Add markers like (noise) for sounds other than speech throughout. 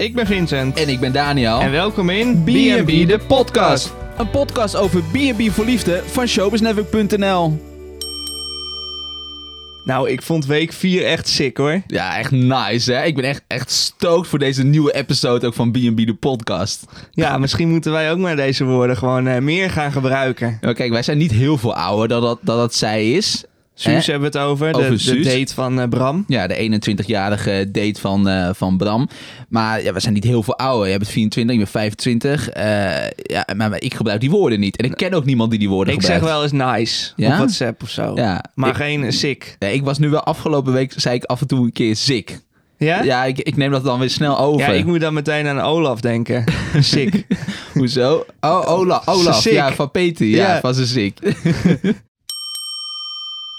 Ik ben Vincent. En ik ben Daniel. En welkom in B&B de podcast. Een podcast over B&B voor liefde van showbiznetwork.nl. Nou, ik vond week 4 echt sick hoor. Ja, echt nice hè. Ik ben echt, echt stoked voor deze nieuwe episode ook van B&B de podcast. Ja, misschien moeten wij ook maar deze woorden gewoon eh, meer gaan gebruiken. Nou, kijk, wij zijn niet heel veel ouder dan dat, dat, dat zij is. Suus Hè? hebben we het over, de, Over de date van eh, Bram. Ja, de 21-jarige date van, eh, van Bram. Maar ja, we zijn niet heel veel ouder. Jij bent 24, ik ben 25. Eh, ja, maar, maar ik gebruik die woorden niet. En ik ken ook niemand die die woorden Ik zeg gebruikt. wel eens nice Ja? op WhatsApp of zo. Ja, Maar ik- geen sick. Ik was nu wel afgelopen week, zei ik af en toe een keer ziek. Ja? Ja, ik, ik neem dat dan weer snel over. Ja, ik moet dan meteen aan Olaf denken. (laughs) sick. (laughs) Hoezo? Oh, Ola, Olaf. Ziek. Ja, van Peter. Ja, Ja. van zijn ziek. (laughs)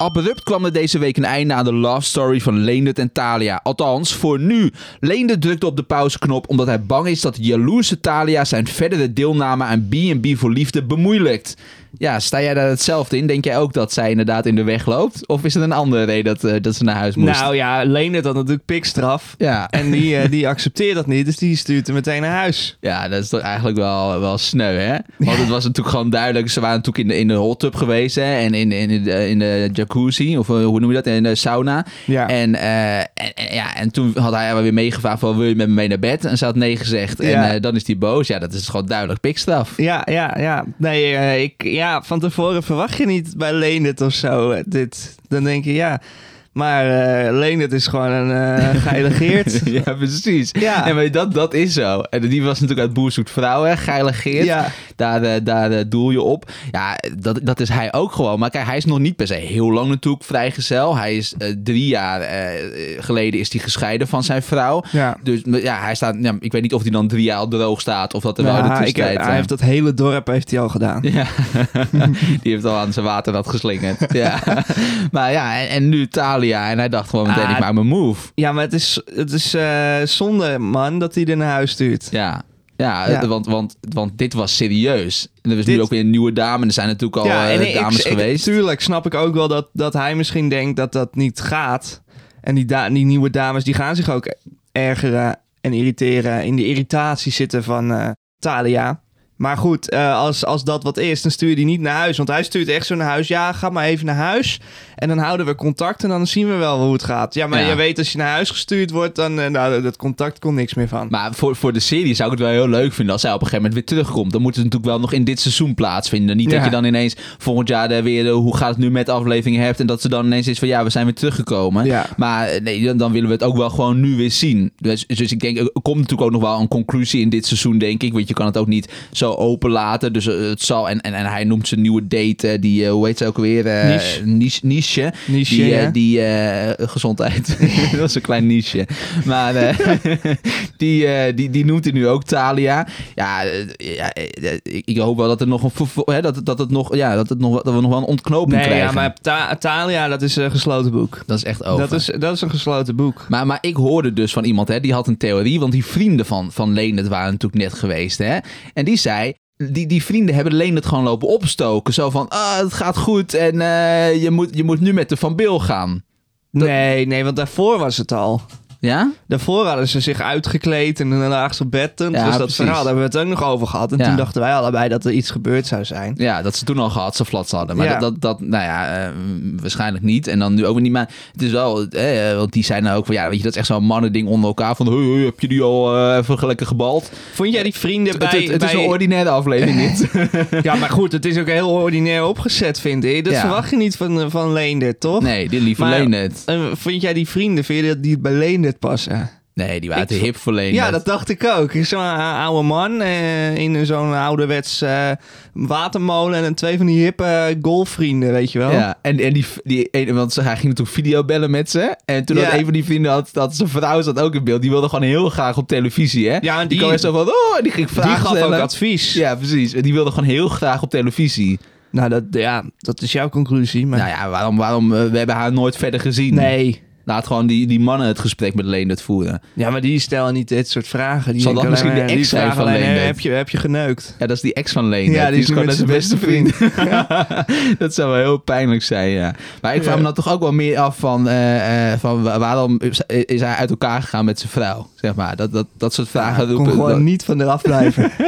Abrupt kwam er deze week een einde aan de love story van Leendert en Talia. Althans, voor nu. Leendert drukte op de pauzeknop omdat hij bang is dat jaloerse Talia zijn verdere deelname aan B&B voor Liefde bemoeilijkt. Ja, sta jij daar hetzelfde in? Denk jij ook dat zij inderdaad in de weg loopt? Of is het een andere reden dat, eh, dat ze naar huis moest? nou ja, Leendert had natuurlijk pikstraf. ja. En die, eh, die accepteert dat niet, dus die stuurt hem meteen naar huis. Ja, dat is toch eigenlijk wel, wel sneu, hè? Want het was natuurlijk gewoon duidelijk. Ze waren natuurlijk in de, in de hot tub geweest, hè? En in, in, de, in de jacuzzi, of eh, hoe noem je dat? In de sauna. Ja. En, en, en- ja, en toen had hij haar weer meegevraagd van, wil je met me mee naar bed? En ze had nee gezegd. En Ja. dan is hij boos. Ja, dat is gewoon duidelijk pikstraf. Ja, ja, ja. Nee, ik, ja, van tevoren verwacht je niet bij Leendert of zo eh, dit. Dan denk je, ja, maar eh Leendert is gewoon een eh (laughs) geëlegeerd. ja, precies. Ja. En maar dat, dat is zo. En die was natuurlijk uit Boer Zoekt Vrouw, hè? Geile Geert. Ja. Daar, eh, daar doel je op. Ja, dat, dat is hij ook gewoon. Maar kijk, hij is nog niet per se heel lang natuurlijk vrijgezel. Hij is drie jaar geleden is hij gescheiden van zijn vrouw. Ja. Dus ja, hij staat. Ja, ik weet niet of hij dan drie jaar al droog staat of dat er wel in de Ja, ik, tussentijd. hij eh, heeft dat hele dorp heeft hij al gedaan. ja, (laughs) die heeft al aan zijn waterrad geslingerd. ja. (laughs) Maar ja, en, en nu En hij dacht gewoon meteen, Ah, ik maak mijn move. Ja, maar het is, het is eh, zonde, man, dat hij er naar huis stuurt. Ja. Ja, Ja. Want, want, want dit was serieus. En er is Dit- nu ook weer een nieuwe dame. En er zijn natuurlijk al ja, eh, ik- dames ik, geweest. Tuurlijk snap ik ook wel dat, dat hij misschien denkt dat dat niet gaat. En die, da- die nieuwe dames die gaan zich ook ergeren en irriteren. In de irritatie zitten van eh Talia. Maar goed, eh, als, als dat wat is, dan stuur je die niet naar huis. Want hij stuurt echt zo naar huis. Ja, ga maar even naar huis. En dan houden we contact en dan zien we wel hoe het gaat. Ja, maar Ja. je weet als je naar huis gestuurd wordt, dan eh, nou, dat contact kon niks meer van. Maar voor, voor de serie zou ik het wel heel leuk vinden als zij op een gegeven moment weer terugkomt. Dan moet het natuurlijk wel nog in dit seizoen plaatsvinden. Niet Ja. dat je dan ineens volgend jaar weer de, hoe gaat het nu met afleveringen hebt. En dat ze dan ineens is van ja, we zijn weer teruggekomen. Ja. Maar eh, nee, dan, dan willen we het ook wel gewoon nu weer zien. Dus, dus ik denk, er komt natuurlijk ook nog wel een conclusie in dit seizoen, denk ik. Want je kan het ook niet zo open laten. Dus eh, het zal. En, en, en hij noemt zijn nieuwe date, eh, die, eh, hoe heet ze ook weer? Niche. Niche. Niche. Niche, die, ja. die gezondheid. (laughs) dat is een klein niche. Maar (laughs) die, die, die noemt hij nu ook Talia. Ja, ja ik, hoop wel dat er nog een hè, dat, dat het nog, ja, dat, het nog, dat we nog wel een ontknoping Nee, krijgen. ja, maar Ta- Talia, dat is een gesloten boek. dat is echt over. Dat is, dat is een gesloten boek. Maar, maar ik hoorde dus van iemand, hè, die had een theorie. Want die vrienden van, van Leendert waren natuurlijk net geweest. Hè? En die zei, die, die vrienden hebben Leendert gewoon lopen opstoken. Zo van, ah, het gaat goed en eh, je, moet, je moet nu met de Van Bil gaan. Nee, nee, want daarvoor was het al. Ja? Daarvoor hadden ze zich uitgekleed en dan lagen ze op bed. Ja, was dat precies. verhaal, daar hebben we het ook nog over gehad. En Ja. toen dachten wij allebei dat er iets gebeurd zou zijn. Ja, dat ze toen al gehad, ze flats hadden. Maar Ja. dat, dat, dat, nou ja, eh, waarschijnlijk niet. En dan nu ook niet. Maar het is wel, eh, want die zijn nou ook van, ja, weet je, dat is echt zo'n mannending onder elkaar. Van, hey, hey, heb je die al eh, even lekker gebald? Vond jij die vrienden bij... het, het, het is een ordinaire aflevering niet. (laughs) (laughs) Ja, maar goed, het is ook heel ordinair opgezet, vind ik. Dat Ja. verwacht je niet van, van Leendert, toch? nee, die lieve Maar- vond jij die vrienden, vind je dat die bij Passen? Nee, die waren te hip voor Leendert. Ja, dat dacht ik ook. Zo'n eh, oude man eh, in zo'n ouderwets eh, watermolen en twee van die hippe golfvrienden, weet je wel? Ja, en, en die, die ene, want ze- hij ging natuurlijk videobellen met ze. En toen Ja. had een van die vrienden, had, dat zijn vrouw zat ook in beeld. Die wilde gewoon heel graag op televisie, hè? Ja, en die, die- kwam zo van, oh, en die ging Die vragen gaf ook advies. Ja, precies. En die wilde gewoon heel graag op televisie. Nou, dat, ja, dat is jouw conclusie. Maar... Nou ja, waarom, waarom, eh, we hebben haar nooit verder gezien. Nee. Laat gewoon die, die mannen het gesprek met Leendert voeren. Ja, maar die stellen niet dit soort vragen. Die Zal dat misschien de ex zijn van Leendert? Heb je, heb je geneukt? Ja, dat is die ex van Leendert. Ja, die is gewoon zijn beste vriend. (laughs) dat zou wel heel pijnlijk zijn, ja. Maar ik vraag Ja. me dan toch ook wel meer af van, eh, eh, van wa- waarom is hij uit elkaar gegaan met zijn vrouw? Zeg maar, dat, dat, dat soort vragen Kon roepen. gewoon dat- niet van eraf blijven. (laughs)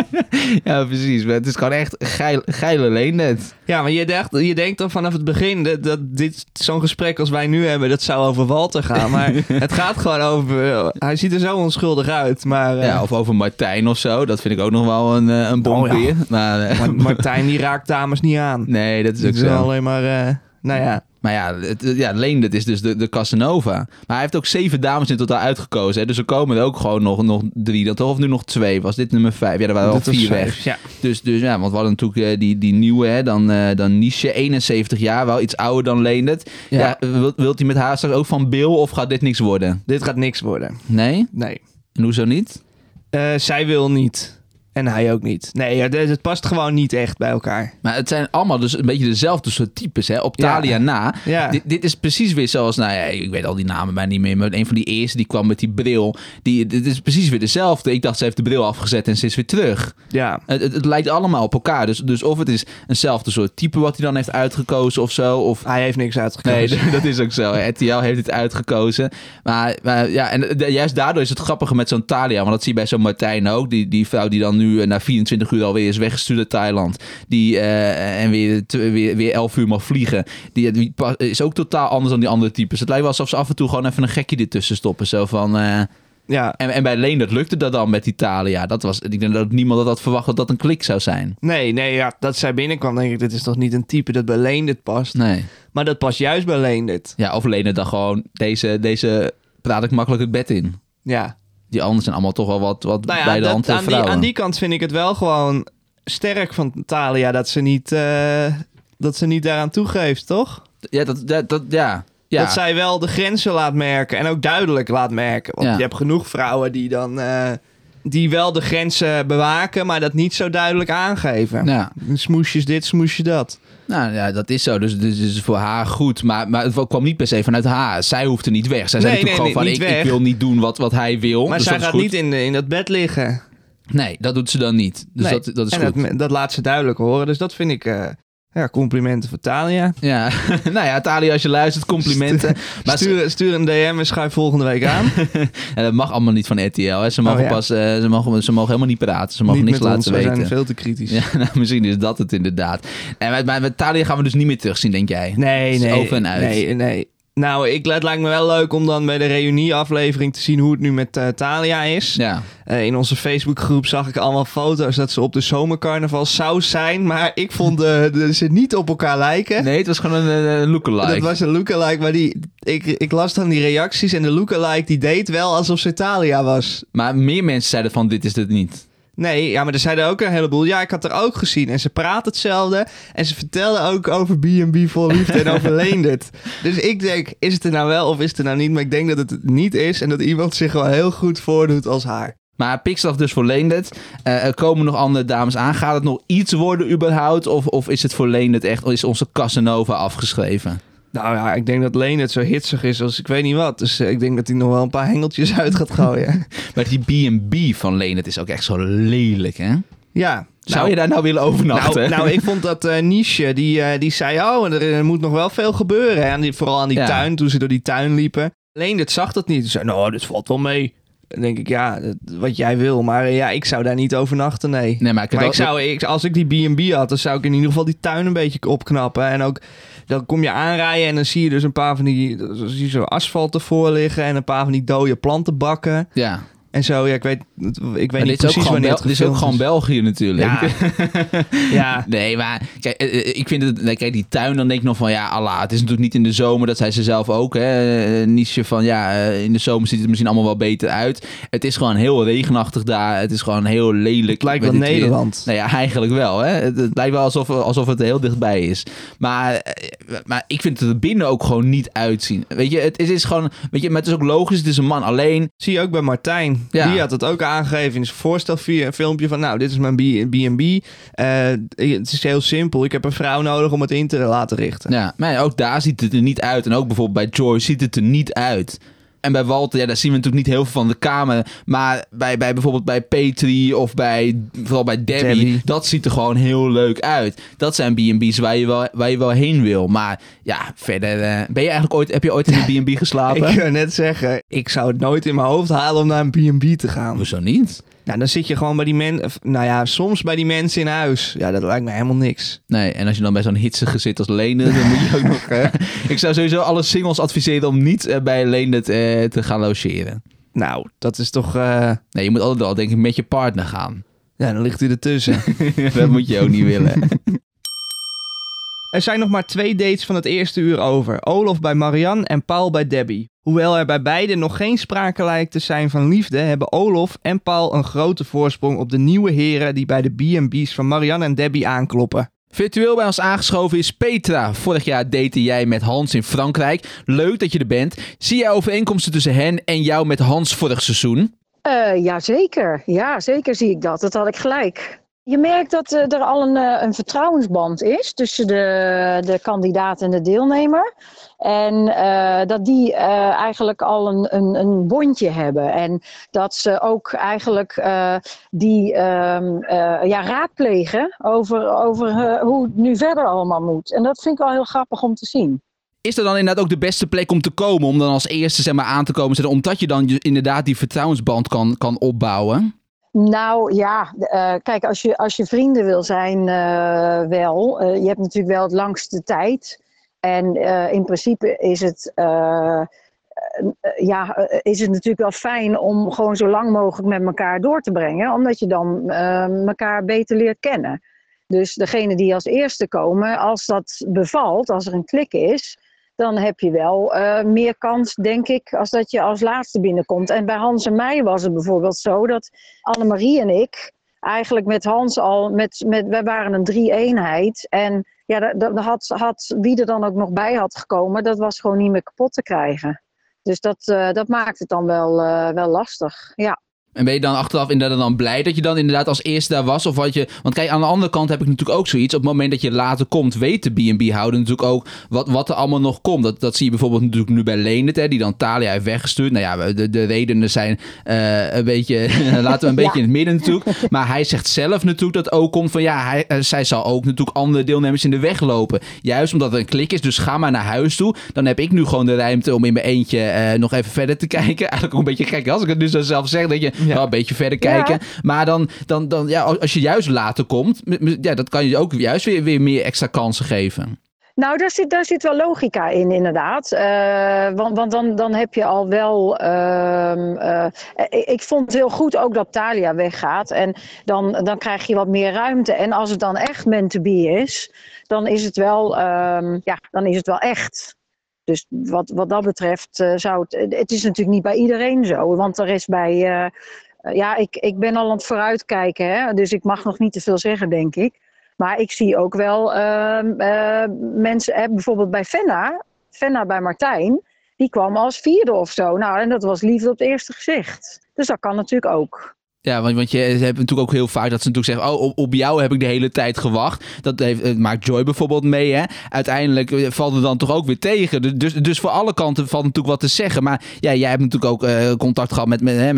Ja, precies. Maar het is gewoon echt geil, geile Leendert. ja, maar je, dacht, je denkt dan vanaf het begin dat, dat dit zo'n gesprek als wij nu hebben, dat zou over Gaan. Maar (laughs) het gaat gewoon over... hij ziet er zo onschuldig uit, maar... eh, Ja, of over Martijn of zo. Dat vind ik ook nog wel een, eh, een. Oh, Maar, eh, Maar Martijn die raakt dames niet aan. nee, dat is ook is zo. alleen maar... eh, nou ja, Maar ja, het, ja Leendert is dus de, de Casanova. Maar hij heeft ook zeven dames in totaal uitgekozen. Hè? Dus er komen er ook gewoon nog, nog drie. Dat of nu nog twee. Was dit nummer vijf? Ja, er waren al vier vijf. weg. Ja. Dus, dus ja, want we hadden natuurlijk eh, die, die nieuwe, hè, dan, eh dan Niche, 71 jaar, wel iets ouder dan Leendert. Ja. Ja. wilt, wilt hij met haar straks ook van Bill of gaat dit niks worden? Dit gaat niks worden. Nee? Nee. En hoezo niet? Eh, zij wil niet. En hij ook niet. Nee, het past gewoon niet echt bij elkaar. Maar het zijn allemaal dus een beetje dezelfde soort types, hè? Op Ja. Talia na. Ja. Dit, dit is precies weer zoals, nou ja, ik weet al die namen bijna niet meer, maar een van die eerste die kwam met die bril. Die, dit is precies weer dezelfde. Ik dacht, ze heeft de bril afgezet en ze is weer terug. Ja. Het, het, het lijkt allemaal op elkaar. Dus, dus of het is eenzelfde soort type wat hij dan heeft uitgekozen of zo, of... Hij heeft niks uitgekozen. Nee, (laughs) dat is ook zo. RTL heeft het uitgekozen. Maar, maar ja, en juist daardoor is het grappige met zo'n Talia. Want dat zie je bij zo'n Martijn ook. Die, die vrouw die dan nu eh, na 24 uur alweer is weggestuurd uit Thailand. Die, eh, en weer, weer, weer 11 uur mag vliegen. Die, die is ook totaal anders dan die andere types. Het lijkt wel alsof ze af en toe gewoon even een gekje ertussen stoppen. Zo van... eh, Ja. en, en bij Leendert lukte dat dan met die Talia. Dat was, ik denk dat niemand dat had verwacht dat dat een klik zou zijn. Nee, nee, ja, dat zij binnenkwam, denk ik, dit is toch niet een type dat bij Leendert past. Nee. Maar dat past juist bij Leendert. Ja, of Leendert dan gewoon, deze, deze praat ik makkelijk het bed in. Ja. Die anderen zijn allemaal toch wel wat, wat Nou ja, bij de hand aan, die, aan die kant vind ik het wel gewoon sterk van Talia dat ze niet, eh, dat ze niet daaraan toegeeft, toch? Ja, dat, dat, dat- ja. ja. Dat zij wel de grenzen laat merken en ook duidelijk laat merken. Want Ja. je hebt genoeg vrouwen die dan... eh, die wel de grenzen bewaken, maar dat niet zo duidelijk aangeven. Ja. Smoesjes dit, smoesje dat. Nou ja, dat is zo. Dus het is voor haar goed. Maar, maar het kwam niet per se vanuit haar. Zij hoefde niet weg. Zij zei Nee, natuurlijk nee, gewoon van, ik, wil niet doen wat, wat hij wil. Maar dus zij gaat goed. niet in, in dat bed liggen. Nee, dat doet ze dan niet. Dus dat, dat is en goed. dat, dat laat ze duidelijk horen. Dus dat vind ik eh, ja, complimenten voor Talia. Ja, (laughs) nou ja, Talia, als je luistert, complimenten. Maar ze- stuur, stuur een DM en schuif volgende week aan. (laughs) Ja, dat mag allemaal niet van RTL. Hè. Ze, mogen Oh, ja. pas, eh, ze, mogen, ze mogen helemaal niet praten. Ze mogen Niet niks laten ons, we weten. zijn veel te kritisch. Ja, (laughs) nou, misschien is dat het inderdaad. En met, met, met Talia gaan we dus niet meer terugzien, denk jij? Nee, nee. over en uit. Nee, nee. Nou, ik, het lijkt me wel leuk om dan bij de reunieaflevering te zien hoe het nu met eh, Talia is. Ja. Eh, in onze Facebookgroep zag ik allemaal foto's dat ze op de zomercarnaval saus zijn. Maar ik vond ze niet op elkaar lijken. Nee, het was gewoon een, een lookalike. Dat was een lookalike, maar die, ik, ik las dan die reacties en de lookalike die deed wel alsof ze Talia was. Maar meer mensen zeiden van, dit is het niet. Nee, ja, maar er zeiden ook een heleboel. Ja, ik had er ook gezien. En ze praten hetzelfde. En ze vertelden ook over B&B vol liefde en over Leendert. (laughs) Dus ik denk, is het er nou wel of is het er nou niet? Maar ik denk dat het het niet is. En dat iemand zich wel heel goed voordoet als haar. Maar Pixel dus voor Leendert. Eh, er komen nog andere dames aan. Gaat het nog iets worden überhaupt? Of, of is het voor Leendert echt, is onze Casanova afgeschreven? Nou ja, ik denk dat Leendert zo hitsig is als ik weet niet wat. Dus eh, ik denk dat hij nog wel een paar hengeltjes (laughs) uit gaat gooien. Maar die B&B van Leendert is ook echt zo lelijk, hè? ja. Zou nou, je daar nou willen overnachten? Nou, nou, ik vond dat eh Niche, die, eh, die zei, oh, er, er moet nog wel veel gebeuren. En die, vooral aan die Ja. tuin, toen ze door die tuin liepen. Leendert zag dat niet. Ze zei, nou, dit valt wel mee. Dan denk ik, ja, dat- wat jij wil. Maar ja, ik zou daar niet overnachten, nee. nee, maar ik Maar ik zou, ik, als ik die B&B had, dan zou ik in ieder geval die tuin een beetje opknappen. En ook, dan kom je aanrijden en dan zie je dus een paar van die, zie je zo asfalt ervoor liggen. En een paar van die dode plantenbakken. Ja, En zo, ja, ik weet, ik weet niet precies wanneer het dit is ook gewoon België natuurlijk. Ja, (laughs) ja. Nee, maar kijk, eh, eh, ik vind het, nee, kijk, die tuin, dan denk ik nog van ja, Allah, het is natuurlijk niet in de zomer, dat zei ze zelf ook, hè, eh, niche van ja, in de zomer ziet het misschien allemaal wel beter uit. Het is gewoon heel regenachtig daar, het is gewoon heel lelijk. Het lijkt wel dit weer. Nederland. Nou ja, eigenlijk wel. Hè? Het, het lijkt wel alsof, alsof het er heel dichtbij is. Maar, maar ik vind het er binnen ook gewoon niet uitzien. Weet je, het, is- is gewoon, weet je, maar het is ook logisch, het is een man alleen. Zie je ook bij Martijn. Ja. Die had het ook aangegeven in zijn voorstelfilmpje van... nou, dit is mijn B&B. Eh, het is heel simpel. Ik heb een vrouw nodig om het in te laten richten. Ja, maar ook daar ziet het er niet uit. En ook bijvoorbeeld bij Joy ziet het er niet uit. En bij Walter, ja, daar zien we natuurlijk niet heel veel van de kamer. Maar bij, bij bijvoorbeeld bij Petri of bij, vooral bij Debbie, Debbie. dat ziet er gewoon heel leuk uit. Dat zijn B&B's waar je wel, waar je wel heen wil. Maar ja, verder, eh, ben je eigenlijk ooit, heb je ooit in een B&B (laughs) geslapen? Ik wil net zeggen, ik zou het nooit in mijn hoofd halen om naar een B&B te gaan. Hoezo niet? Nou, dan zit je gewoon bij die mensen... Nou ja, soms bij die mensen in huis. Ja, dat lijkt me helemaal niks. Nee, en als je dan bij zo'n hitsige zit als Lene, dan moet je ook nog... eh, (laughs) ik zou sowieso alle singles adviseren om niet eh, bij Lene eh, te gaan logeren. Nou, dat is toch... Nee, je moet altijd wel denk ik met je partner gaan. Ja, dan ligt hij ertussen. (laughs) dat moet je ook niet willen. (laughs) Er zijn nog maar twee dates van het eerste uur over. Olaf bij Marianne en Paul bij Debbie. Hoewel er bij beiden nog geen sprake lijkt te zijn van liefde, hebben Olaf en Paul een grote voorsprong op de nieuwe heren die bij de B&B's van Marianne en Debbie aankloppen. Virtueel bij ons aangeschoven is Petra. Vorig jaar date jij met Hans in Frankrijk. Leuk dat je er bent. Zie jij overeenkomsten tussen hen en jou met Hans vorig seizoen? Eh ja, zeker. Ja, zeker zie ik dat. Dat had ik gelijk. Je merkt dat eh, er al een, eh, een vertrouwensband is tussen de, de kandidaat en de deelnemer. En eh, dat die eigenlijk al een, een, een bondje hebben. En dat ze ook eigenlijk die ehm, eh, ja, raadplegen over, over hoe het nu verder allemaal moet. En dat vind ik wel heel grappig om te zien. Is er dan inderdaad ook de beste plek om te komen? Om dan als eerste zeg maar, aan te komen? zeg, Omdat je dan inderdaad die vertrouwensband kan, kan opbouwen? Nou ja, eh, kijk, als je, als je vrienden wil zijn, eh, wel. Eh, je hebt natuurlijk wel het langste tijd. En in principe is het, ja, is het natuurlijk wel fijn om gewoon zo lang mogelijk met elkaar door te brengen. Omdat je dan elkaar beter leert kennen. Dus degene die als eerste komen, als dat bevalt, als er een klik is, dan heb je wel eh, meer kans, denk ik, als dat je als laatste binnenkomt. En bij Hans en mij was het bijvoorbeeld zo dat Annemarie en ik eigenlijk met Hans al, met, met, wij waren een drie-eenheid. En ja, dat, dat had, had, wie er dan ook nog bij had gekomen, dat was gewoon niet meer kapot te krijgen. Dus dat, eh, dat maakt het dan wel, eh, wel lastig. Ja. En ben je dan achteraf inderdaad dan blij dat je dan inderdaad als eerste daar was? Of wat je. Want kijk, aan de andere kant heb ik natuurlijk ook zoiets. Op het moment dat je later komt, weet de B&B-houder natuurlijk ook wat, wat er allemaal nog komt. Dat, dat zie je bijvoorbeeld natuurlijk nu bij Leendert, hè, die dan Talia heeft weggestuurd. Nou ja, de, de redenen zijn eh, een beetje. (laughs) laten we een beetje in het midden natuurlijk. Maar hij zegt zelf natuurlijk dat ook komt van ja, hij, eh, zij zal ook natuurlijk andere deelnemers in de weg lopen. Juist omdat er een klik is, dus ga maar naar huis toe. Dan heb ik nu gewoon de ruimte om in mijn eentje eh, nog even verder te (laughs) kijken. Eigenlijk ook een beetje gek als ik het nu zo zelf zeg, dat je Ja. wel een beetje verder Ja. kijken. Maar dan, dan, dan ja, als je juist later komt, ja, dat kan je ook juist weer, weer meer extra kansen geven. Nou, daar zit, daar zit wel logica in, inderdaad. Eh, want want dan, dan heb je al wel. ehm, eh, ik, ik vond het heel goed ook dat Talia weggaat. En dan, dan krijg je wat meer ruimte. En als het dan echt meant to be is, dan is het wel, ehm, ja, dan is het wel echt. Dus wat, wat dat betreft eh, zou het. Het is natuurlijk niet bij iedereen zo. Want er is bij. eh, eh, ja, ik, ik ben al aan het vooruitkijken, hè, dus ik mag nog niet te veel zeggen, denk ik. Maar ik zie ook wel ehm, eh, mensen, bijvoorbeeld bij Fenna, Fenna bij Martijn, die kwam als vierde of zo. Nou, en dat was liefde op het eerste gezicht. Dus dat kan natuurlijk ook. Ja, want, want je hebt natuurlijk ook heel vaak dat ze natuurlijk zeggen: Oh, op, jou heb ik de hele tijd gewacht. Dat heeft, maakt Joy bijvoorbeeld mee. Hè? Uiteindelijk eh, valt het dan toch ook weer tegen. Dus- Dus, dus voor alle kanten valt natuurlijk wat te zeggen. Maar ja, jij hebt natuurlijk ook eh, contact gehad met, met,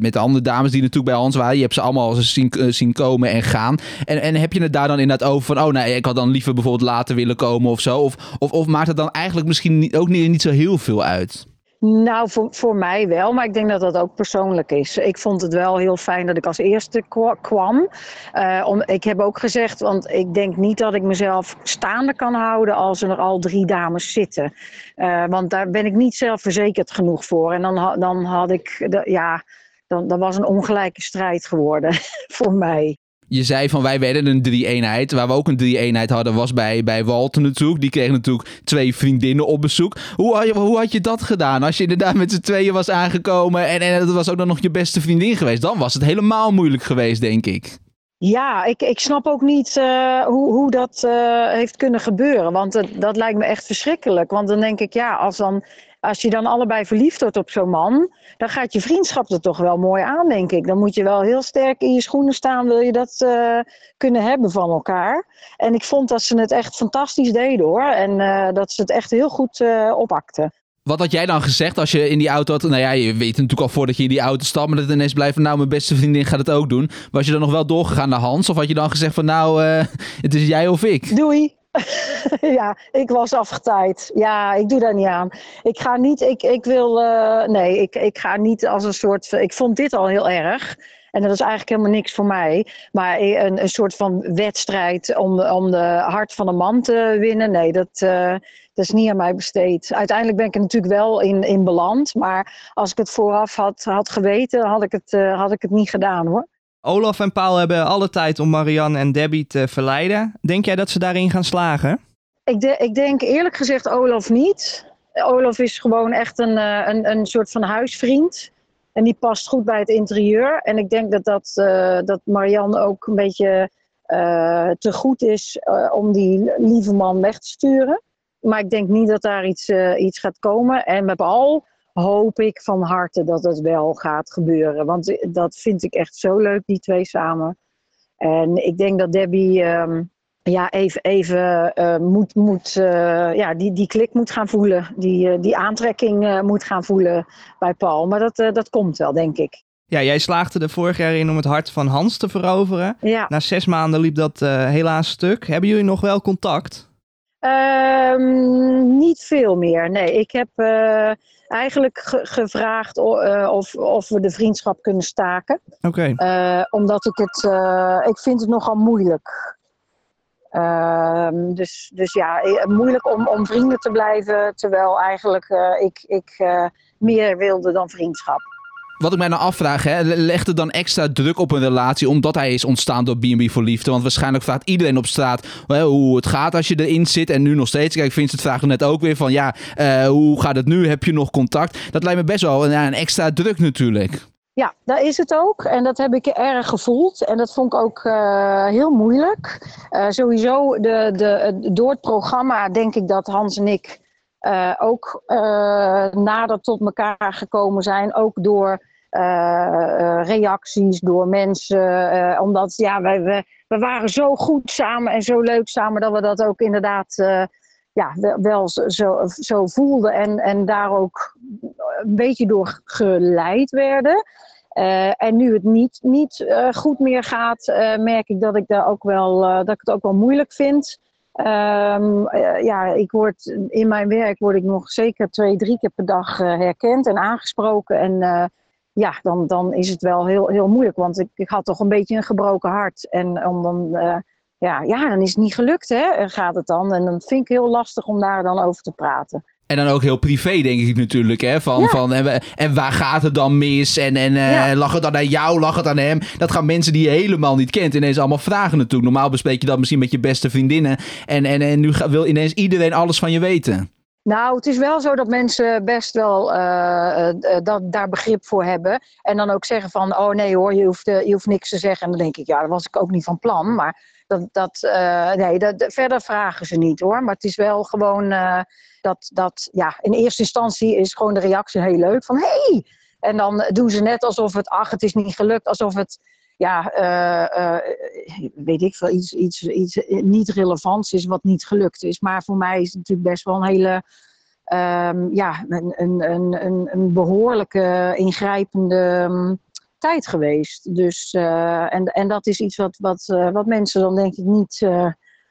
met, de andere dames die natuurlijk bij Hans waren. Je hebt ze allemaal al zien, eh, zien komen en gaan. En, en heb je het daar dan inderdaad over van: Oh, nee, ik had dan liever bijvoorbeeld later willen komen of zo? Of, of, of maakt het dan eigenlijk misschien ook niet, niet zo heel veel uit? Nou, voor, voor mij wel, maar ik denk dat dat ook persoonlijk is. Ik vond het wel heel fijn dat ik als eerste kwa- kwam. Eh, om, ik heb ook gezegd, want ik denk niet dat ik mezelf staande kan houden als er al drie dames zitten. Eh, want daar ben ik niet zelfverzekerd genoeg voor. En dan, dan had ik, ja, dan, dan was een ongelijke strijd geworden (laughs) voor mij. Je zei van wij werden een drie-eenheid. Waar we ook een drie-eenheid hadden was bij, bij Walter natuurlijk. Die kreeg natuurlijk twee vriendinnen op bezoek. Hoe had je, hoe had je dat gedaan? Als je inderdaad met z'n tweeën was aangekomen en, en dat was ook dan nog je beste vriendin geweest. Dan was het helemaal moeilijk geweest, denk ik. Ja, ik, ik snap ook niet eh, hoe, hoe dat eh, heeft kunnen gebeuren. Want dat lijkt me echt verschrikkelijk. Want dan denk ik, ja, als dan als je dan allebei verliefd wordt op zo'n man, dan gaat je vriendschap er toch wel mooi aan, denk ik. Dan moet je wel heel sterk in je schoenen staan, wil je dat uh, kunnen hebben van elkaar. En ik vond dat ze het echt fantastisch deden hoor. En uh, dat ze het echt heel goed uh, opakten. Wat had jij dan gezegd als je in die auto had? Nou ja, je weet natuurlijk al voordat je in die auto stapt, maar dat ineens blijft van nou, mijn beste vriendin gaat het ook doen. Was je dan nog wel doorgegaan naar Hans? Of had je dan gezegd van nou, het is jij of ik? Doei. (laughs) ja, ik was afgetijd. Ja, ik doe daar niet aan. Ik ga niet, ik, ik wil, uh, nee, ik, ik ga niet als een soort, ik vond dit al heel erg. En dat is eigenlijk helemaal niks voor mij. Maar een, een soort van wedstrijd om, om de hart van een man te winnen, nee, dat, uh, dat is niet aan mij besteed. Uiteindelijk ben ik er natuurlijk wel in, in beland. Maar als ik het vooraf had, had geweten, had ik het, uh, had ik het niet gedaan hoor. Olaf en Paul hebben alle tijd om Marianne en Debbie te verleiden. Denk jij dat ze daarin gaan slagen? Ik, ik denk eerlijk gezegd Olaf niet. Olaf is gewoon echt een, een, een soort van huisvriend. En die past goed bij het interieur. En ik denk dat, dat, uh, dat Marianne ook een beetje uh, te goed is om die lieve man weg te sturen. Maar ik denk niet dat daar iets, iets gaat komen. En met Paul hoop ik van harte dat het wel gaat gebeuren. Want dat vind ik echt zo leuk, die twee samen. En ik denk dat Debbie um, ja, even, even uh, moet, moet uh, ja, die, die klik moet gaan voelen. Die, uh, die aantrekking moet gaan voelen bij Paul. Maar dat, dat komt wel, denk ik. Ja, jij slaagde er vorig jaar in om het hart van Hans te veroveren. Ja. Na zes maanden liep dat helaas stuk. Hebben jullie nog wel contact? Um, niet veel meer. Nee, ik heb eigenlijk ge gevraagd uh, of, of we de vriendschap kunnen staken. Oké. Okay. Uh, omdat ik het, uh, ik vind het nogal moeilijk. Ehm, dus, dus ja, moeilijk om, om vrienden te blijven, terwijl eigenlijk ik, ik meer wilde dan vriendschap. Wat ik mij nou afvraag, hè, legt er dan extra druk op een relatie omdat hij is ontstaan door B&B voor liefde? Want waarschijnlijk vraagt iedereen op straat hoe het gaat als je erin zit en nu nog steeds. Kijk, Vincent vraagt net ook weer van ja, uh, hoe gaat het nu? Heb je nog contact? Dat lijkt me best wel een, extra druk natuurlijk. Ja, daar is het ook. En dat heb ik erg gevoeld. En dat vond ik ook uh, heel moeilijk. Uh, sowieso de, de, door het programma denk ik dat Hans en ik uh, ook nader tot elkaar gekomen zijn. Ook door reacties, door mensen. omdat ja, we, we waren zo goed samen en zo leuk samen dat we dat ook inderdaad ja, wel, zo, zo voelden en, en daar ook een beetje door geleid werden. Uh, en nu het niet, niet uh, goed meer gaat, uh, merk ik dat ik, daar ook wel, dat ik het ook wel moeilijk vind. Um, ja, ik word, in mijn werk word ik nog zeker twee, drie keer per dag herkend en aangesproken. En ja, dan, dan is het wel heel, heel moeilijk, want ik, ik had toch een beetje een gebroken hart. En om dan ja, ja, dan is het niet gelukt, hè, gaat het dan. En dan vind ik heel lastig om daar dan over te praten. En dan ook heel privé, denk ik natuurlijk. Hè? Van, ja. van, en, en, waar gaat het dan mis? En, en uh, ja. lag het dan aan jou? Lag het aan hem? Dat gaan mensen die je helemaal niet kent ineens allemaal vragen natuurlijk. Normaal bespreek je dat misschien met je beste vriendinnen. En, en, en nu wil ineens iedereen alles van je weten. Nou, het is wel zo dat mensen best wel uh, uh, dat, daar begrip voor hebben. En dan ook zeggen van, oh nee hoor, je hoeft, je hoeft niks te zeggen. En dan denk ik, ja, dat was ik ook niet van plan. Maar dat, dat, nee, dat, verder vragen ze niet hoor. Maar het is wel gewoon dat, dat ja, in eerste instantie is gewoon de reactie heel leuk. Van hey! En dan doen ze net alsof het, ach, het is niet gelukt. Alsof het, ja, uh, weet ik veel, iets, iets, iets niet relevants is wat niet gelukt is. Maar voor mij is het natuurlijk best wel een hele, um, ja, een, een, een, een behoorlijke ingrijpende um, tijd geweest. Dus, uh, en, en dat is iets wat, wat, wat mensen dan denk ik niet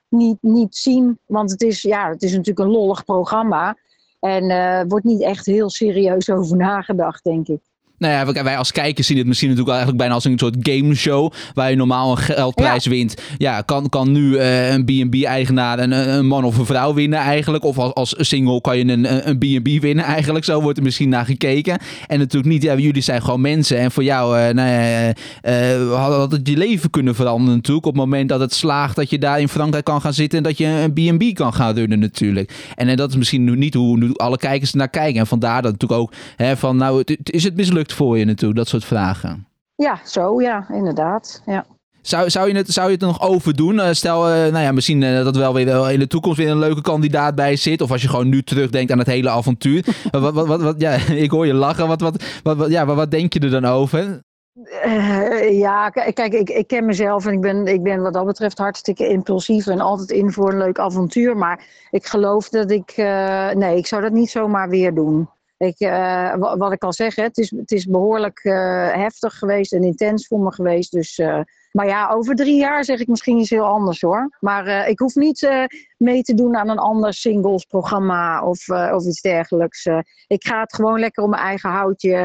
niet, niet zien. Want het is, ja, het is natuurlijk een lollig programma. En wordt niet echt heel serieus over nagedacht, denk ik. Nou ja, wij als kijkers zien het misschien natuurlijk eigenlijk bijna als een soort gameshow. Waar je normaal een geldprijs ja. wint. Ja, kan, kan nu uh, een B&B-eigenaar een, een, man of een vrouw winnen eigenlijk. Of als, als single kan je een, een B&B winnen eigenlijk. Zo wordt er misschien naar gekeken. En natuurlijk niet, ja, jullie zijn gewoon mensen. En voor jou uh, nou ja, uh, had het je leven kunnen veranderen natuurlijk. Op het moment dat het slaagt dat je daar in Frankrijk kan gaan zitten. En dat je een B&B kan gaan runnen natuurlijk. En, en dat is misschien nu niet hoe nu alle kijkers naar kijken. En vandaar dat natuurlijk ook hè, van nou, het, is het mislukt voor je natuurlijk, dat soort vragen. Ja, zo, ja, inderdaad. Ja. Zou, zou, je het, zou je het er nog overdoen? Uh, stel, uh, nou ja, misschien uh, dat wel weer in de toekomst weer een leuke kandidaat bij zit. Of als je gewoon nu terugdenkt aan het hele avontuur. (laughs) wat, wat, wat, wat, ja, (laughs) ik hoor je lachen. Wat, wat, wat, wat, ja, wat, wat denk je er dan over? ja, kijk, ik, ik ken mezelf en ik ben, ik ben wat dat betreft hartstikke impulsief en altijd in voor een leuk avontuur. Maar ik geloof dat ik, nee, ik zou dat niet zomaar weer doen. Ik, uh, wat ik al zeg, het, is, het is behoorlijk uh, heftig geweest en intens voor me geweest. Dus, uh, maar ja, over drie jaar zeg ik misschien iets heel anders hoor. Maar ik hoef niet mee te doen aan een ander singlesprogramma of, of iets dergelijks. ik ga het gewoon lekker om mijn eigen houtje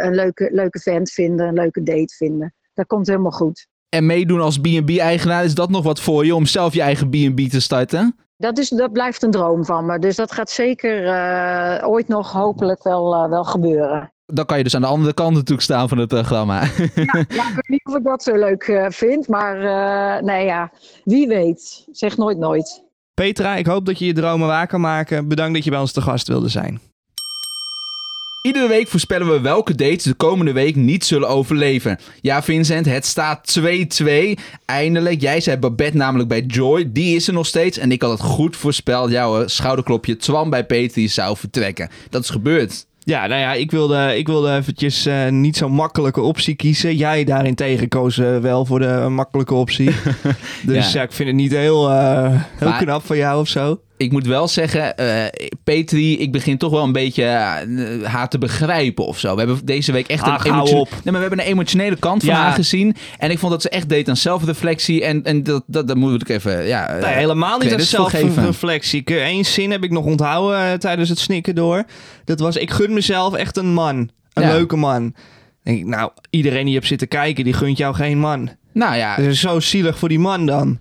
een leuke, leuke vent vinden, een leuke date vinden. Dat komt helemaal goed. En meedoen als B&B-eigenaar, is dat nog wat voor je om zelf je eigen B&B te starten? Dat, is, dat blijft een droom van me. Dus dat gaat zeker uh, ooit nog hopelijk wel, uh, wel gebeuren. Dan kan je dus aan de andere kant natuurlijk staan van het programma. Ja, ja ik weet niet of ik dat zo leuk uh, vind. Maar nee ja, wie weet. Zeg nooit nooit. Petra, ik hoop dat je je dromen waar kan maken. Bedankt dat je bij ons te gast wilde zijn. Iedere week voorspellen we welke dates de komende week niet zullen overleven. Ja, Vincent, het staat 2-2. Eindelijk. Jij zei Babette namelijk bij Joy. Die is er nog steeds. En ik had het goed voorspeld. Jouw schouderklopje Twan bij Petri zou vertrekken. Dat is gebeurd. Ja, nou ja, ik wilde, ik wilde eventjes uh, niet zo'n makkelijke optie kiezen. Jij daarentegen koos uh, wel voor de makkelijke optie. (laughs) dus ja. ja. ik vind het niet heel, uh, heel maar, knap van jou of zo ik moet wel zeggen, uh, Petri, ik begin toch wel een beetje uh, haar te begrijpen of zo. We hebben deze week echt Ach, een, emotio- nee, maar we hebben een emotionele kant van haar gezien. En ik vond dat ze echt deed aan zelfreflectie. En, en dat, dat, dat moet ik even, ja... Nee, eh, helemaal niet geven. zelfreflectie. Eén zin heb ik nog onthouden eh, tijdens het snikken door. Dat was, ik gun mezelf echt een man. Een Ja. leuke man. Denk ik, nou, iedereen die hebt zitten kijken, die gunt jou geen man. Nou ja, Dat is zo zielig voor die man dan.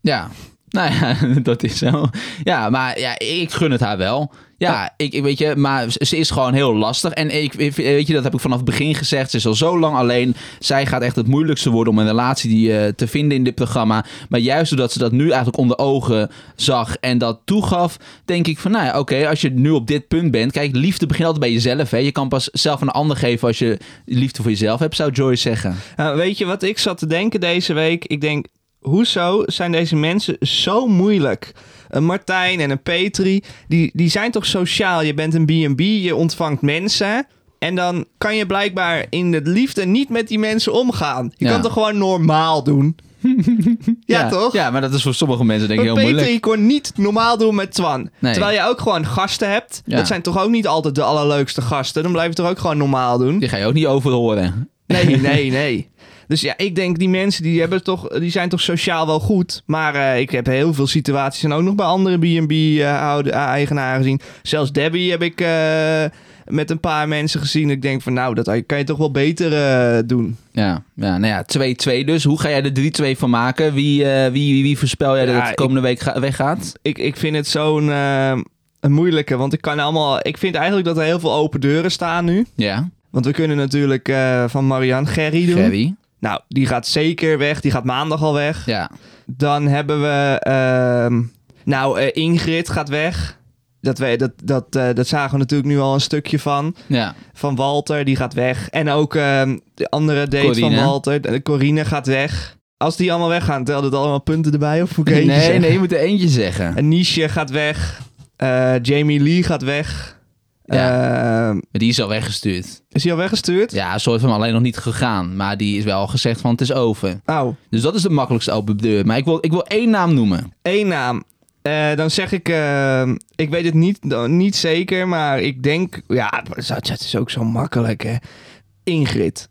Ja, nou ja, (laughs) dat is zo. Ja, maar ja, ik gun het haar wel. Ja, Ik, ik weet je, maar ze is gewoon heel lastig. En ik, weet je, dat heb ik vanaf het begin gezegd. Ze is al zo lang alleen. Zij gaat echt het moeilijkste worden om een relatie die, eh, te vinden in dit programma. Maar juist doordat ze dat nu eigenlijk onder ogen zag en dat toegaf, denk ik van, nou ja, oké, als je nu op dit punt bent. Kijk, liefde begint altijd bij jezelf. Hè. Je kan pas zelf aan een ander geven als je liefde voor jezelf hebt, zou Joyce zeggen. Nou, weet je wat ik zat te denken deze week? Ik denk, hoezo zijn deze mensen zo moeilijk? Een Martijn en een Petri, die, die zijn toch sociaal? Je bent een B&B, je ontvangt mensen... En dan kan je blijkbaar in de liefde niet met die mensen omgaan. Je Ja. kan toch gewoon normaal doen? (laughs) ja, toch? Ja, maar dat is voor sommige mensen denk ik Maar heel Petri moeilijk. kon niet normaal doen met Twan. Nee. Terwijl je ook gewoon gasten hebt. Ja. Dat zijn toch ook niet altijd de allerleukste gasten. Dan blijf je toch ook gewoon normaal doen. Die ga je ook niet over horen. (laughs) Nee, nee, nee. Dus ja, ik denk die mensen die, hebben toch, die zijn toch sociaal wel goed. Maar eh, ik heb heel veel situaties en ook nog bij andere B&B-eigenaren gezien. Zelfs Debbie heb ik eh, met een paar mensen gezien. Ik denk van nou, dat kan je toch wel beter eh, doen. Ja, ja nou ja, 2-2 dus. Hoe ga jij er 3-2 van maken? Wie, eh, wie, wie, wie voorspel jij dat Ja, het de komende week ga- weggaat? Ik, ik vind het zo'n eh, een moeilijke, want ik kan allemaal... Ik vind eigenlijk dat er heel veel open deuren staan nu. Ja, Want we kunnen natuurlijk eh, van Marianne Gerry doen. Gerry. Nou, die gaat zeker weg. Die gaat maandag al weg. Ja, Dan hebben we... ehm, nou, eh, Ingrid gaat weg. Dat, we, dat, dat, eh, dat zagen we natuurlijk nu al een stukje van. ja. Van Walter, die gaat weg. En ook ehm, de andere date Corine. van Walter. Corine gaat weg. Als die allemaal weggaan, telt het allemaal punten erbij? Of moet ik (laughs) eentje Nee, zeggen? nee, je moet er eentje zeggen. En Nisha gaat weg. Eh, Jamie Lee gaat weg. Ja. Ehm, Maar die is al weggestuurd. is hij al weggestuurd? Ja, soort van alleen nog niet gegaan. Maar die is wel gezegd van het is over. Oh, Dus dat is de makkelijkste open deur. Maar ik wil, ik wil één naam noemen. één naam. Eh, dan zeg ik, ehm, ik weet het niet, niet zeker, maar ik denk, ja, het is ook zo makkelijk, hè. Ingrid.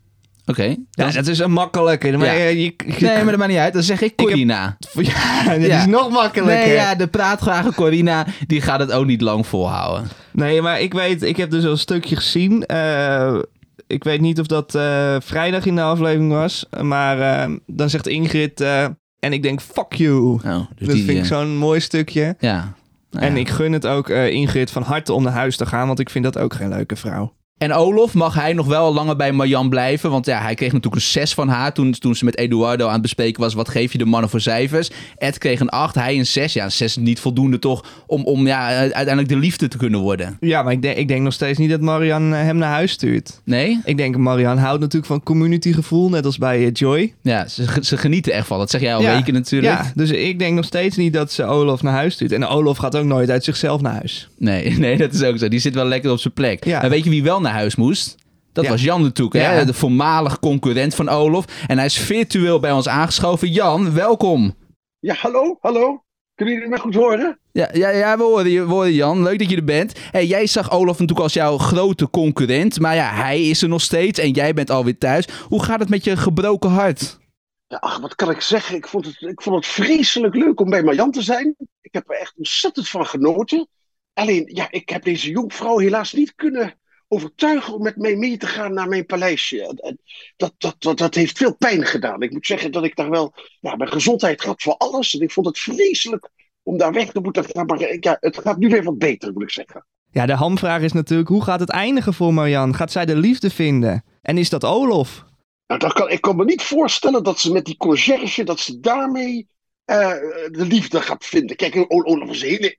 Oké. Ja, dat is een makkelijke. Maar Ja. je, je- je- Nee, maar dat maakt niet uit. Dan zeg ik heb- Corina. (laughs) ja, dat Ja. is nog makkelijker. Nee, ja, de praatgrage Corina, die gaat het ook niet lang volhouden. Nee, maar ik weet, ik heb dus al een stukje gezien. Eh, ik weet niet of dat eh, vrijdag in de aflevering was, maar eh, dan zegt Ingrid, en ik denk, fuck you. Oh, dus dat die, vind ik zo'n mooi stukje. Ja. Nou En ik gun het ook Ingrid van harte om naar huis te gaan, want ik vind dat ook geen leuke vrouw. En Olof, mag hij nog wel langer bij Marjan blijven? Want ja, hij kreeg natuurlijk een 6 van haar toen, toen ze met Eduardo aan het bespreken was. Wat geef je de mannen voor cijfers? Ed kreeg een 8, hij een 6. Ja, een 6 is niet voldoende toch om, om ja, uiteindelijk de liefde te kunnen worden. Ja, maar ik denk, ik denk nog steeds niet dat Marian eh, hem naar huis stuurt. Nee? Ik denk, Marian houdt natuurlijk van communitygevoel, net als bij eh, Joy. Ja, ze, ze genieten echt van. Dat zeg jij al Ja, weken natuurlijk. Ja, dus ik denk nog steeds niet dat ze Olof naar huis stuurt. En Olof gaat ook nooit uit zichzelf naar huis. Nee, (laughs) nee, dat is ook zo. Die zit wel lekker op zijn plek. Ja. En weet je wie wel naar huis moest? Dat Ja. was Jan natuurlijk, hè? Ja. de voormalig concurrent van Olof. En hij is virtueel bij ons aangeschoven. Jan, welkom. Ja, hallo, hallo. Kunnen jullie mij goed horen? Ja, ja, ja we, horen je, we horen Jan. Leuk dat je er bent. Hey, jij zag Olaf natuurlijk als jouw grote concurrent. Maar ja, hij is er nog steeds en jij bent alweer thuis. Hoe gaat het met je gebroken hart? Ja, ach, wat kan ik zeggen? Ik vond, het, ik vond het vreselijk leuk om bij Marjan te zijn. Ik heb er echt ontzettend van genoten. Alleen, ja, ik heb deze jonkvrouw helaas niet kunnen overtuigen om met mij mee te gaan naar mijn paleisje. Dat, dat, dat, dat heeft veel pijn gedaan. Ik moet zeggen dat ik daar wel... Ja, mijn gezondheid gaat voor alles. En ik vond het vreselijk om daar weg te moeten gaan. Maar ja, het gaat nu weer wat beter, moet ik zeggen. Ja, de hamvraag is natuurlijk, hoe gaat het eindigen voor Marian? Gaat zij de liefde vinden? En is dat Olof? Nou, dat kan, ik kan me niet voorstellen dat ze met die conciërge, dat ze daarmee eh, de liefde gaat vinden. Kijk, O- Olaf is een hele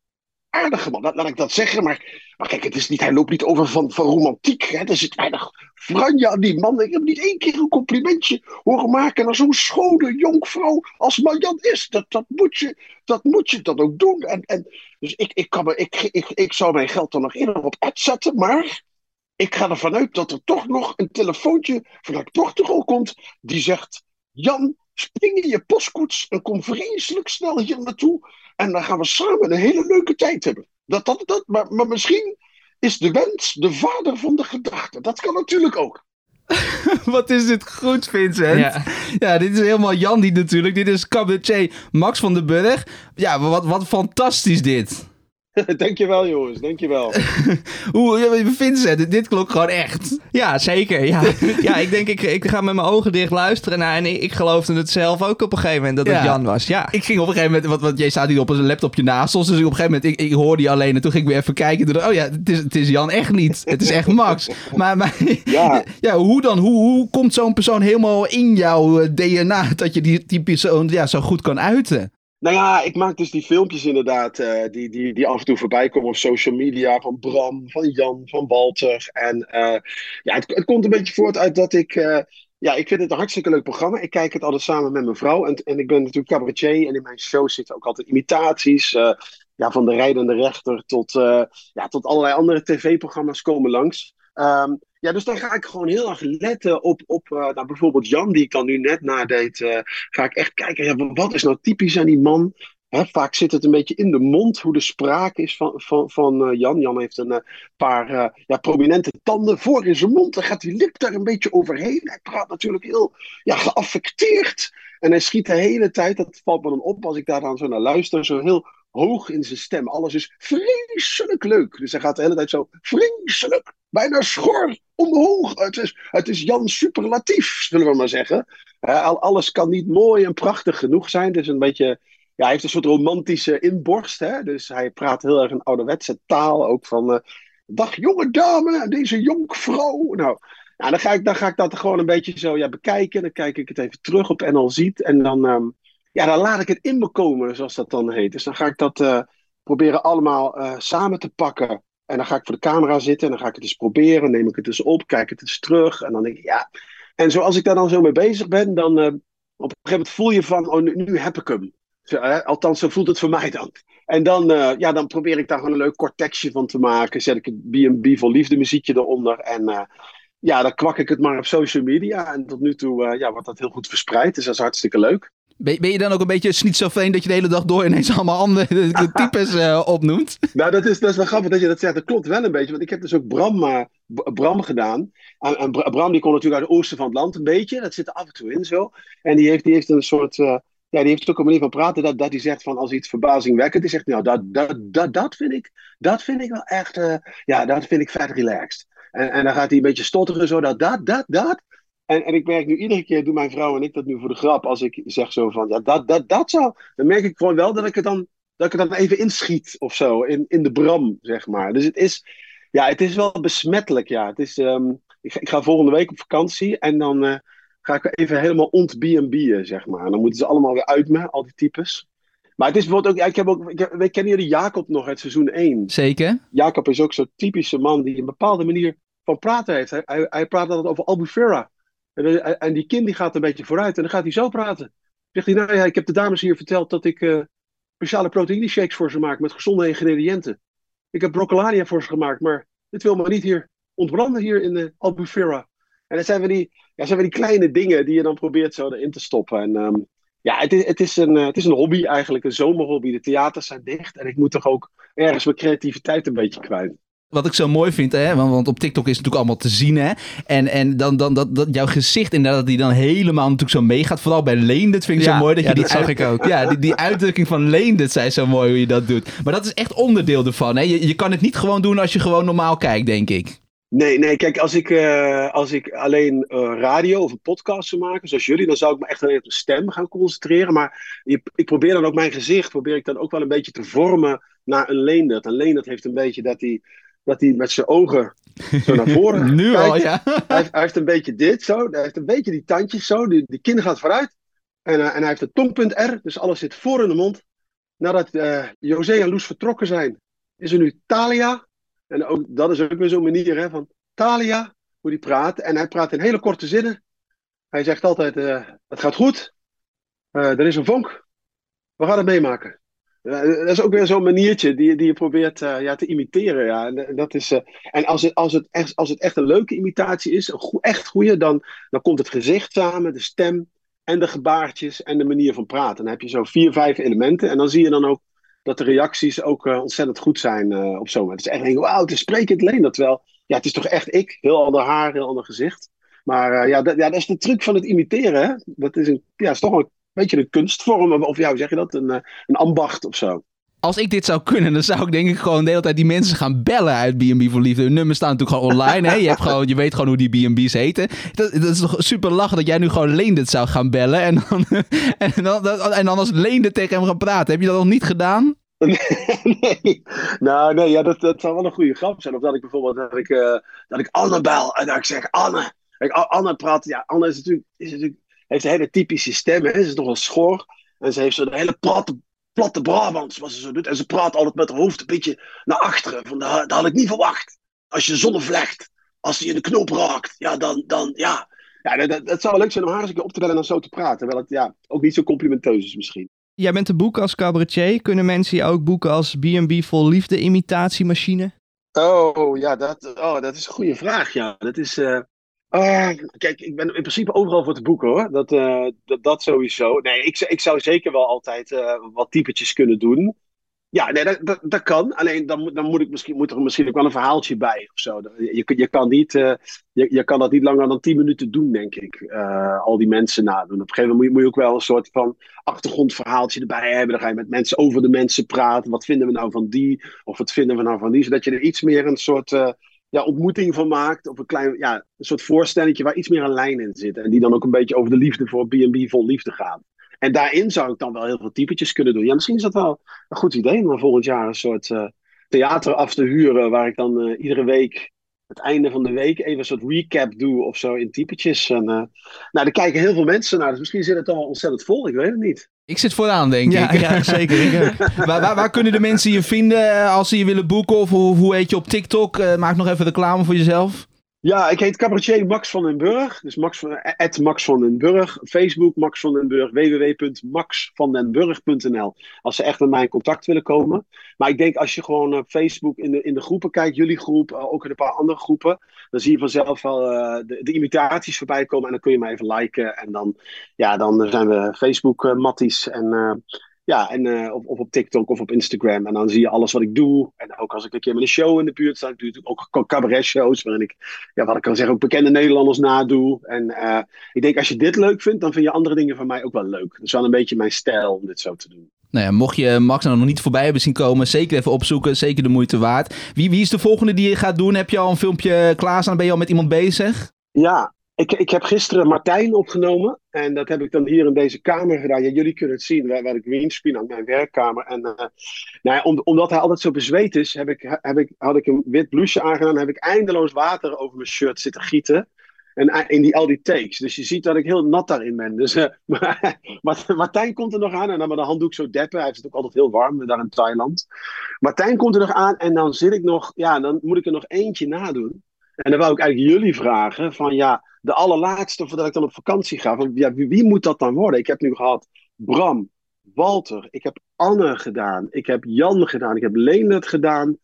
aardige man, laat, ik dat zeggen. Maar, maar kijk, het is niet, hij loopt niet over van, van romantiek. Hè. Er zit weinig franje aan die man. Ik heb niet één keer een complimentje horen maken naar zo'n schone jonkvrouw als Marjan is. Dat, dat, moet, je, dat moet je dan ook doen. En, en, dus ik, ik, kan ik, ik, ik zou mijn geld dan nog eerder op ad zetten, maar... Ik ga ervan uit dat er toch nog een telefoontje vanuit Portugal komt die zegt: Jan, spring in je postkoets en kom vreselijk snel hier naartoe. En dan gaan we samen een hele leuke tijd hebben. Dat, dat, dat, maar, maar misschien is de wens de vader van de gedachte. Dat kan natuurlijk ook. (laughs) Wat is dit goed, Vincent? Ja. Ja, dit is helemaal Jan die natuurlijk. Dit is cabaretier Max van den Burg. Ja, wat, wat fantastisch dit. (laughs) dankjewel, jongens, dankjewel. (laughs) Hoe, Vincent, dit, dit klonk gewoon echt. Ja, zeker. Ja, (laughs) ja ik denk, ik, ik ga met mijn ogen dicht luisteren. Nou, en ik, ik geloofde het zelf ook op een gegeven moment dat het Ja. Jan was. Ja. Ik ging op een gegeven moment, want, want jij staat hier op een laptopje naast ons, dus ik op een gegeven moment, ik, ik hoorde je alleen en toen ging ik weer even kijken. En toen, oh ja, het is, het is Jan echt niet. Het is echt Max. Maar, maar Ja. ja, hoe dan? Hoe, hoe komt zo'n persoon helemaal in jouw eh, DNA dat je die, die persoon ja, zo goed kan uiten? Nou ja, ik maak dus die filmpjes inderdaad, eh, die, die, die af en toe voorbij komen op social media, van Bram, van Jan, van Walter. En eh, ja, het, het komt een beetje voort uit dat ik, eh, ja, ik vind het een hartstikke leuk programma. Ik kijk het altijd samen met mijn vrouw en, en ik ben natuurlijk cabaretier en in mijn show zitten ook altijd imitaties. ja, van de rijdende rechter tot, ja, tot allerlei andere tv-programma's komen langs. Ehm, ja, dus dan ga ik gewoon heel erg letten op, op eh, nou, bijvoorbeeld Jan, die ik dan nu net nadeed. eh, ga ik echt kijken, ja, wat is nou typisch aan die man? Vaak zit het een beetje in de mond, hoe de spraak is van, van, van eh, Jan. Jan heeft een paar ja, prominente tanden voor in zijn mond. Dan gaat die lip daar een beetje overheen. Hij praat natuurlijk heel ja, geaffecteerd. En hij schiet de hele tijd, dat valt me dan op als ik daar dan zo naar luister, zo heel hoog in zijn stem. Alles is vreselijk leuk. Dus hij gaat de hele tijd zo vreselijk, bijna schor, omhoog. Het is, het is Jan superlatief, zullen we maar zeggen. Al- alles kan niet mooi en prachtig genoeg zijn. Is een beetje ja, hij heeft een soort romantische inborst. Hè? Dus hij praat heel erg een ouderwetse taal. Ook van, eh, dag jonge dame, deze jonkvrouw. Nou, nou dan, ga ik, dan ga ik dat gewoon een beetje zo ja, bekijken. Dan kijk ik het even terug op NL Ziet. En dan, ehm, ja, dan laat ik het in me komen, zoals dat dan heet. Dus dan ga ik dat eh, proberen allemaal eh, samen te pakken. En dan ga ik voor de camera zitten en dan ga ik het eens proberen. Neem ik het eens op, kijk het eens terug. En dan denk ik, ja. En zoals ik daar dan zo mee bezig ben, dan eh, op een gegeven moment voel je van, oh, nu, heb ik hem. Zo? Althans, zo voelt het voor mij dan. En dan, ja, dan probeer ik daar gewoon een leuk kort tekstje van te maken. Zet ik het B&B voor liefde muziekje eronder. En ja, dan kwak ik het maar op social media. En tot nu toe ja, wordt dat heel goed verspreid. Dus dat is hartstikke leuk. Ben, je dan ook een beetje schizofreen dat je de hele dag door ineens allemaal andere (laughs) types eh, opnoemt? Nou, dat is, dat is wel grappig dat je dat zegt. Dat klopt wel een beetje. Want ik heb dus ook Bram, eh, Bram gedaan. En, en Bra- Bram die komt natuurlijk uit het oosten van het land een beetje. Dat zit er af en toe in zo. En die heeft, die heeft een soort... eh, ja, die heeft ook een manier van praten dat, dat hij zegt van als iets verbazingwekkend is, zegt nou, dat, dat, dat, dat, vind ik, dat vind ik wel echt, ja, dat vind ik vet relaxed. En, en dan gaat hij een beetje stotteren zo, dat, dat, dat, dat. En, en ik merk nu iedere keer, doen mijn vrouw en ik dat nu voor de grap, als ik zeg zo van, ja, dat, dat, dat zou, dan merk ik gewoon wel dat ik het dan, dat ik het dan even inschiet of zo, in, in de bram, zeg maar. Dus het is, Ja, het is wel besmettelijk, ja. Het is, ehm, ik, ga, ik, ga volgende week op vakantie en dan uh, ga ik even helemaal ont-B&B'en, zeg maar. En dan moeten ze allemaal weer uit me, al die types. Maar het is bijvoorbeeld ook, ik heb ook, ik we kennen jullie Jacob nog uit seizoen 1. Zeker. Jacob is ook zo'n typische man die een bepaalde manier van praten heeft. Hij, hij, hij praat altijd over Albufera. En, en, die kind die gaat een beetje vooruit en dan gaat hij zo praten. Zegt hij, nou ja, ik heb de dames hier verteld dat ik uh, speciale proteïne shakes voor ze maak met gezonde ingrediënten. Ik heb broccoli voor ze gemaakt, maar dit wil maar niet hier ontbranden hier in de Albufera. En dat zijn van die, ja, zijn van die kleine dingen die je dan probeert zo erin te stoppen. En um, ja, het is, het, is een, het is een hobby eigenlijk, een zomerhobby. De theaters zijn dicht en ik moet toch ook ergens mijn creativiteit een beetje kwijt wat ik zo mooi vind, hè, want, want, op TikTok is het natuurlijk allemaal te zien, hè. En, en dan, dan dat, dat jouw gezicht inderdaad, die dan helemaal natuurlijk zo meegaat. Vooral bij Leendert vind ik ja, zo mooi. Dat ja, je die dat zag ik ook. Ja, die, die uitdrukking van Leendert zei zo mooi hoe je dat doet. Maar dat is echt onderdeel ervan, hè. Je, je kan het niet gewoon doen als je gewoon normaal kijkt, denk ik. Nee, nee, kijk, als ik, uh, als ik alleen uh, radio of een podcast zou maken, zoals jullie, dan zou ik me echt alleen op de stem gaan concentreren. Maar ik, ik probeer dan ook mijn gezicht, probeer ik dan ook wel een beetje te vormen naar een Leendert. En Leendert heeft een beetje dat hij dat hij met zijn ogen zo naar voren (laughs) Nu kijkt. al, ja. Hij heeft, hij heeft een beetje dit zo, hij heeft een beetje die tandjes zo, die, die kin gaat vooruit. En, uh, en hij heeft het tongpunt R, dus alles zit voor in de mond. Nadat uh, José en Loes vertrokken zijn, is er nu Talia. En ook, dat is ook weer zo'n manier hè, van Talia, hoe die praat. En hij praat in hele korte zinnen. Hij zegt altijd, uh, het gaat goed. er is een vonk. We gaan het meemaken. Uh, dat is ook weer zo'n maniertje die, die je probeert uh, ja, te imiteren. Ja. En, dat is, en als, het, als, het echt, als het echt een leuke imitatie is, een echt goede, dan, dan komt het gezicht samen, de stem en de gebaartjes en de manier van praten. Dan heb je zo vier, vijf elementen. En dan zie je dan ook dat de reacties ook ontzettend goed zijn op zo'n. Het is echt wauw, het is sprekend leen dat wel. Ja, het is toch echt ik. Heel ander haar, heel ander gezicht. Maar ja, ja, dat is de truc van het imiteren. Hè? Dat is, een, ja, is toch een beetje een kunstvorm, of ja, hoe zeg je dat? Een, een ambacht of zo. Als ik dit zou kunnen, dan zou ik denk ik gewoon de hele tijd die mensen gaan bellen uit B&B voor Liefde. Hun nummers staan natuurlijk gewoon online. Hè? Je, hebt gewoon, je weet gewoon hoe die B&B's heten. Dat, dat is toch super lachen dat jij nu gewoon Leendert zou gaan bellen. En dan, (laughs) en dan, en dan als Leendert tegen hem gaan praten. Heb je dat nog niet gedaan? (laughs) nee, nou nee, ja, dat, dat zou wel een goede grap zijn. Of dat ik bijvoorbeeld dat ik, uh, dat ik Anne bel en dat ik zeg Anne. Kijk, Anne praat, ja, Anne is natuurlijk, is natuurlijk heeft een hele typische stem. Hè? Ze is nogal schor. En ze heeft zo'n hele platte, platte Brabants, wat ze zo doet. En ze praat altijd met haar hoofd een beetje naar achteren. Van, dat, dat had ik niet verwacht. Als je de zon vlecht, als die in de knoop raakt, ja, dan, dan ja. Ja, dat, dat zou wel leuk zijn om haar eens een keer op te bellen en dan zo te praten. Terwijl het ja, ook niet zo complimenteus is misschien. Jij bent te boeken als cabaretier. Kunnen mensen je ook boeken als B&B vol liefde imitatiemachine? Oh, ja, dat, oh, dat is een goede vraag, ja. Dat is... Uh... Uh, kijk, ik ben in principe overal voor te boeken hoor. Dat, uh, dat, sowieso. Nee, ik, ik zou zeker wel altijd uh, wat typetjes kunnen doen. Ja, nee, dat, dat, kan. Alleen dan, moet, dan moet, ik misschien, moet er misschien ook wel een verhaaltje bij of zo. Je, je, kan, niet, je, je kan dat niet langer dan 10 minuten doen, denk ik. al die mensen nadoen. Op een gegeven moment moet je, moet je ook wel een soort van achtergrondverhaaltje erbij hebben. Dan ga je met mensen over de mensen praten. Wat vinden we nou van die? Of wat vinden we nou van die? Zodat je er iets meer een soort ja, ontmoeting van maakt. Of een klein, ja, een soort voorstelling waar iets meer een lijn in zit. En die dan ook een beetje over de liefde voor B&B vol liefde gaat. En daarin zou ik dan wel heel veel typetjes kunnen doen. Ja, misschien is dat wel een goed idee om volgend jaar een soort uh, theater af te huren. Waar ik dan uh, iedere week, het einde van de week, even een soort recap doe of zo in typetjes. En, uh, nou, daar kijken heel veel mensen naar. Dus misschien zit het wel ontzettend vol. Ik weet het niet. Ik zit vooraan, denk ja, ik. Ja, zeker. (laughs) waar, waar, waar, kunnen de mensen je vinden als ze je willen boeken? Of hoe, hoe heet je op TikTok? Uh, maak nog even reclame voor jezelf. Ja, ik heet cabaretier Max van den Burg. Dus Max van, Max van den Burg. Facebook Max van den Burg. www.maxvandenburg.nl Als ze echt met mij in contact willen komen. Maar ik denk als je gewoon op Facebook in de, in de groepen kijkt, jullie groep, ook in een paar andere groepen, dan zie je vanzelf wel uh, de, de, imitaties voorbij komen. En dan kun je mij even liken. En dan, ja, dan zijn we Facebook-matties. en ja, en uh, of, of, op TikTok of op Instagram. En dan zie je alles wat ik doe. En ook als ik een keer met een show in de buurt sta, ik doe ook cabaret shows. Waarin ik, ja, wat ik kan zeggen, ook bekende Nederlanders nadoe. En uh, ik denk, als je dit leuk vindt, dan vind je andere dingen van mij ook wel leuk. Dat is wel een beetje mijn stijl om dit zo te doen. Nou ja, mocht je Max nou nog niet voorbij hebben zien komen, zeker even opzoeken. Zeker de moeite waard. Wie, wie is de volgende die je gaat doen? Heb je al een filmpje klaarstaan? Ben je al met iemand bezig? Ja, Ik, ik heb gisteren Martijn opgenomen. En dat heb ik dan hier in deze kamer gedaan. Jullie kunnen het zien waar, waar ik greenscreen aan mijn werkkamer. En uh, nou ja, om, omdat hij altijd zo bezweet is, heb ik, heb ik, had ik een wit blouseje aangedaan. Heb ik eindeloos water over mijn shirt zitten gieten. En in die, al die takes. Dus je ziet dat ik heel nat daarin ben. Dus, (laughs) uh, maar, Martijn komt er nog aan. En dan met de handdoek zo deppen. Hij heeft het ook altijd heel warm daar in Thailand. Martijn komt er nog aan. En dan zit ik nog. Ja, dan moet ik er nog eentje nadoen. En dan wou ik eigenlijk jullie vragen. Van ja, de allerlaatste voordat ik dan op vakantie ga. Van, ja, wie, moet dat dan worden? Ik heb nu gehad Bram, Walter. Ik heb Anne gedaan. Ik heb Jan gedaan. Ik heb Leendert gedaan.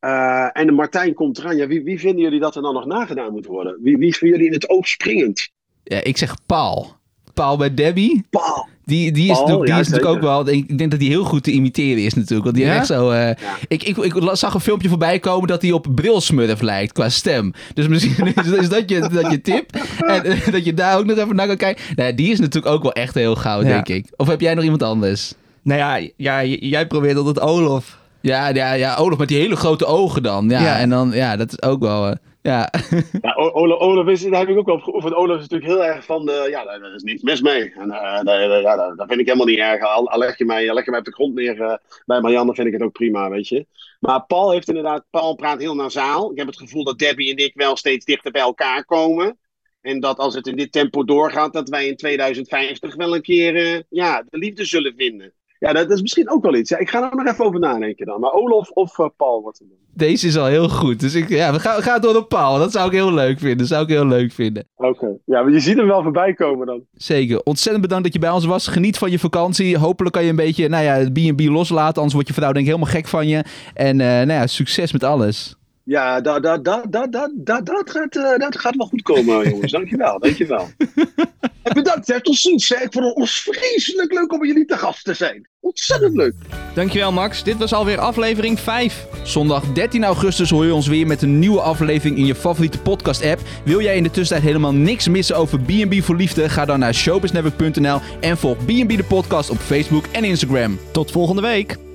Uh, en Martijn komt eraan. Ja, wie, wie vinden jullie dat er dan nog nagedaan moet worden? Wie, wie is jullie in het oog springend? Ja, ik zeg Paul. Paul bij Debbie. Paul. Die, die is, Paul, natuurlijk, die ja, is natuurlijk ook wel. Ik denk dat hij heel goed te imiteren is, natuurlijk. Want die Ja? echt zo. eh, ik, ik, ik zag een filmpje voorbij komen dat hij op Brilsmurf lijkt qua stem. Dus misschien (laughs) is, is dat, je, dat je tip. En eh, dat je daar ook nog even naar kan kijken. Nou, die is natuurlijk ook wel echt heel gauw, Ja. denk ik. Of heb jij nog iemand anders? Nou ja, ja, jij probeert altijd Olof. Ja, ja, ja, Olaf met die hele grote ogen dan. Ja, Ja. en dan, ja, dat is ook wel. eh, ja. (laughs) Ja, Olaf, is, daar heb ik ook op geoefend. Olaf is natuurlijk heel erg van de, ja, daar, is niets mis mee. En eh, daar, vind ik helemaal niet erg. Al, al leg, je mij, leg je mij op de grond neer eh, bij Marianne, vind ik het ook prima, weet je. Maar Paul heeft inderdaad, Paul praat heel nasaal. Ik heb het gevoel dat Debbie en ik wel steeds dichter bij elkaar komen. En dat als het in dit tempo doorgaat, dat wij in 2050 wel een keer eh, ja, de liefde zullen vinden. Ja, dat, is misschien ook wel iets. Ja, ik ga er nog even over nadenken dan. Maar Olaf of eh, Paul, wat. Deze is al heel goed. Dus ik, ja, we gaan, we gaan door op Paul. Dat zou ik heel leuk vinden. Dat zou ik heel leuk vinden. Oké. Ja, maar je ziet hem wel voorbij komen dan. Zeker. Ontzettend bedankt dat je bij ons was. Geniet van je vakantie. Hopelijk kan je een beetje nou ja, het B&B loslaten. Anders wordt je vrouw denk ik helemaal gek van je. En eh, nou ja, succes met alles. Ja, dat, dat, dat, dat, dat, dat, dat, gaat, eh, dat gaat wel goed komen, (laughs) jongens. Dankjewel, dankjewel. (laughs) en bedankt, hè. Tot ziens. Hè. Ik vond het ons vreselijk leuk om jullie te gast te zijn. Ontzettend leuk. Dankjewel Max. Dit was alweer aflevering 5. Zondag 13 augustus hoor je ons weer met een nieuwe aflevering in je favoriete podcast app. Wil jij in de tussentijd helemaal niks missen over B&B voor Liefde? Ga dan naar showbiznetwork.nl en volg B&B de podcast op Facebook en Instagram. Tot volgende week.